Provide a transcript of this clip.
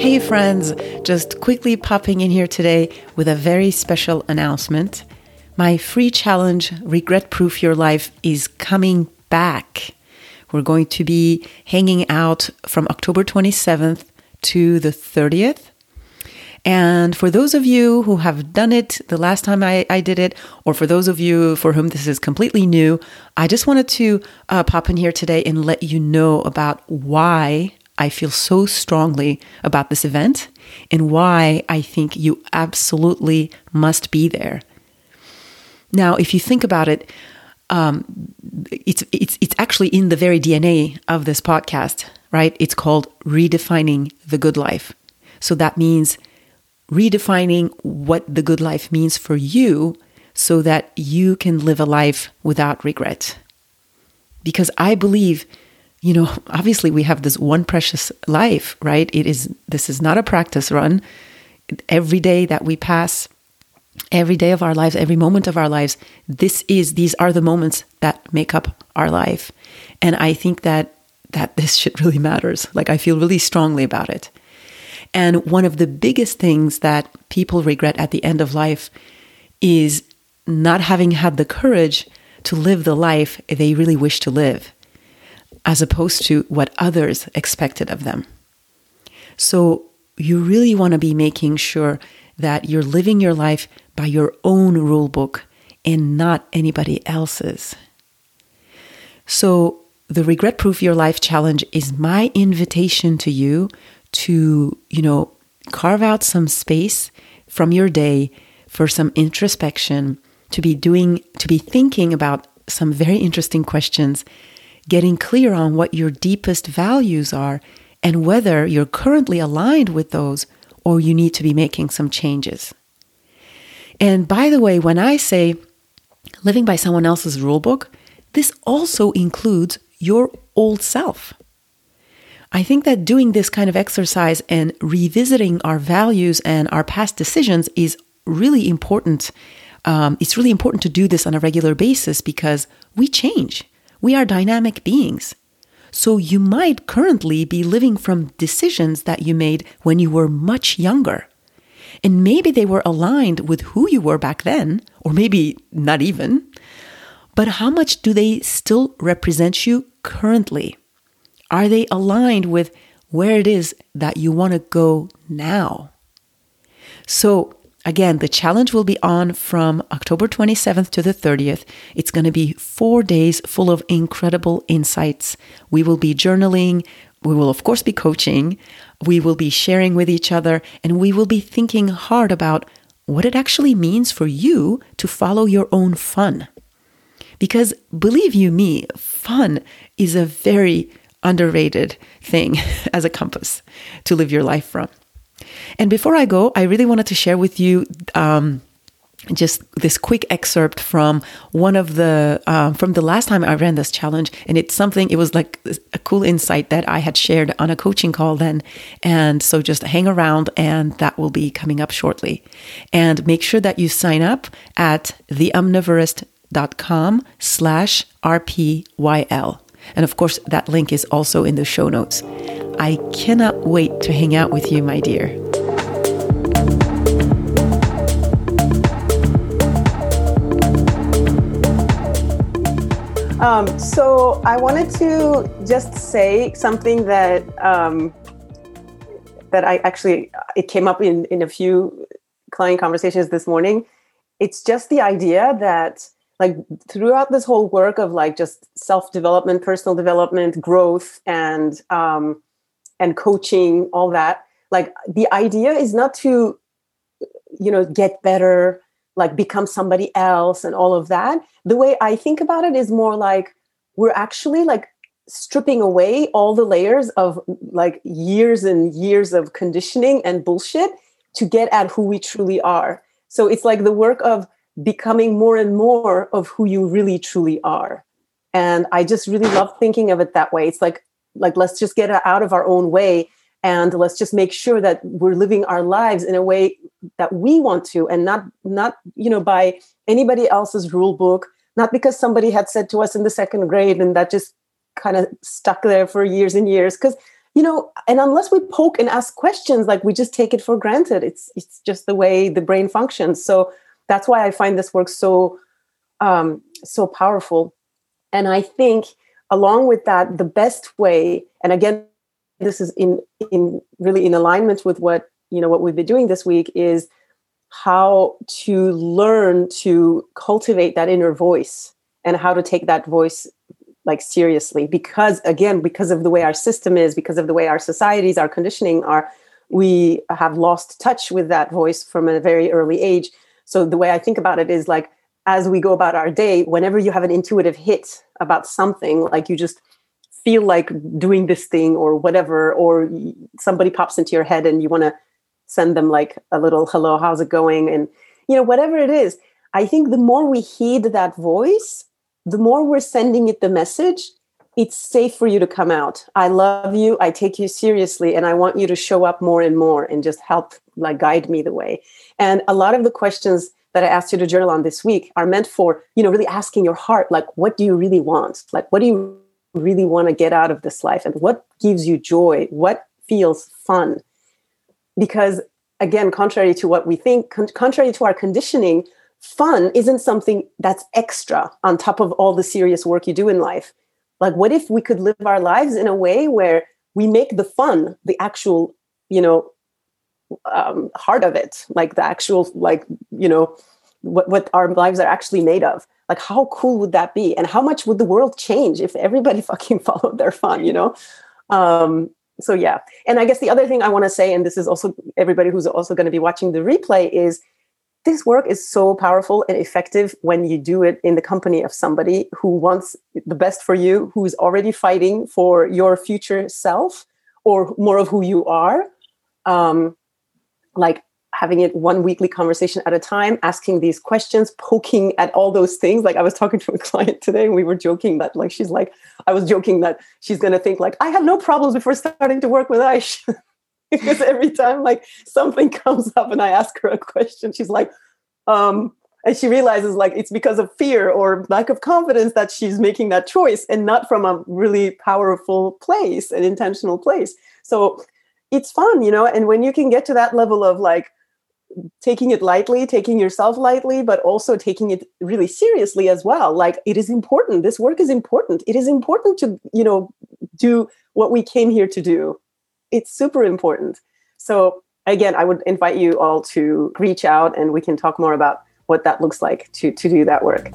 Hey, friends, just quickly popping in here today with a very special announcement. My free challenge, Regret Proof Your Life, is coming back. We're going to be hanging out from October 27th to the 30th. And for those of you who have done it the last time I, I did it, or for those of you for whom this is completely new, I just wanted to uh, pop in here today and let you know about why I feel so strongly about this event and why I think you absolutely must be there. Now, if you think about it, um, it's it's it's actually in the very DNA of this podcast, right? It's called redefining the good life. So that means redefining what the good life means for you so that you can live a life without regret. Because I believe, you know, obviously we have this one precious life, right? It is this is not a practice run. Every day that we pass, every day of our lives, every moment of our lives, this is these are the moments that make up our life. And I think that that this shit really matters. Like I feel really strongly about it. And one of the biggest things that people regret at the end of life is not having had the courage to live the life they really wish to live, as opposed to what others expected of them. So, you really want to be making sure that you're living your life by your own rule book and not anybody else's. So, the Regret Proof Your Life Challenge is my invitation to you to, you know, carve out some space from your day for some introspection, to be doing, to be thinking about some very interesting questions, getting clear on what your deepest values are and whether you're currently aligned with those or you need to be making some changes. And by the way, when I say living by someone else's rulebook, this also includes your old self. I think that doing this kind of exercise and revisiting our values and our past decisions is really important. Um, it's really important to do this on a regular basis because we change. We are dynamic beings. So you might currently be living from decisions that you made when you were much younger. And maybe they were aligned with who you were back then, or maybe not even. But how much do they still represent you currently? Are they aligned with where it is that you want to go now? So, again, the challenge will be on from October 27th to the 30th. It's going to be four days full of incredible insights. We will be journaling. We will, of course, be coaching. We will be sharing with each other, and we will be thinking hard about what it actually means for you to follow your own fun. Because believe you me, fun is a very underrated thing as a compass to live your life from. And before I go, I really wanted to share with you um, just this quick excerpt from one of the um, from the last time I ran this challenge, and it's something. It was like a cool insight that I had shared on a coaching call then, and so just hang around, and that will be coming up shortly. And make sure that you sign up at theomnivorist.com slash rpyl. And of course, that link is also in the show notes. I cannot wait to hang out with you, my dear. Um, so I wanted to just say something that um, that I actually it came up in in a few client conversations this morning. It's just the idea that like throughout this whole work of like just self development, personal development, growth, and um, and coaching, all that. Like the idea is not to you know get better like become somebody else and all of that. The way i think about it is more like we're actually like stripping away all the layers of like years and years of conditioning and bullshit to get at who we truly are. So it's like the work of becoming more and more of who you really truly are. And i just really love thinking of it that way. It's like like let's just get out of our own way and let's just make sure that we're living our lives in a way that we want to and not not you know by anybody else's rule book not because somebody had said to us in the second grade and that just kind of stuck there for years and years because you know, and unless we poke and ask questions, like we just take it for granted. It's it's just the way the brain functions. So that's why I find this work so um, so powerful. And I think along with that, the best way, and again, this is in in really in alignment with what you know what we've been doing this week is how to learn to cultivate that inner voice and how to take that voice like seriously. Because again because of the way our system is because of the way our societies our conditioning are we have lost touch with that voice from a very early age. So the way i think about it is like as we go about our day whenever you have an intuitive hit about something like you just feel like doing this thing or whatever or somebody pops into your head and you want to send them like a little hello how's it going and you know whatever it is i think the more we heed that voice the more we're sending it the message, it's safe for you to come out. I love you. I take you seriously. And I want you to show up more and more and just help like guide me the way. And a lot of the questions that I asked you to journal on this week are meant for, you know, really asking your heart, like, what do you really want? Like, what do you really want to get out of this life? And what gives you joy? What feels fun? Because again, contrary to what we think, con- contrary to our conditioning, fun isn't something that's extra on top of all the serious work you do in life. Like, what if we could live our lives in a way where we make the fun the actual, you know, um, heart of it, like the actual, like, you know, what, what our lives are actually made of. Like, how cool would that be? And how much would the world change if everybody fucking followed their fun, you know? Um, so, yeah. And I guess the other thing I want to say, and this is also everybody who's also going to be watching the replay, is this work is so powerful and effective when you do it in the company of somebody who wants the best for you, who's already fighting for your future self or more of who you are. Um, like having it one weekly conversation at a time, asking these questions, poking at all those things. Like I was talking to a client today and we were joking that like she's like, I was joking that she's gonna think like, I had no problems before starting to work with Aish. because every time like something comes up and I ask her a question, she's like, um, and she realizes like it's because of fear or lack of confidence that she's making that choice and not from a really powerful place, an intentional place. So it's fun, you know, and when you can get to that level of like taking it lightly, taking yourself lightly, but also taking it really seriously as well. Like it is important. This work is important. It is important to, you know, do what we came here to do it's super important. So again, I would invite you all to reach out and we can talk more about what that looks like to, to do that work.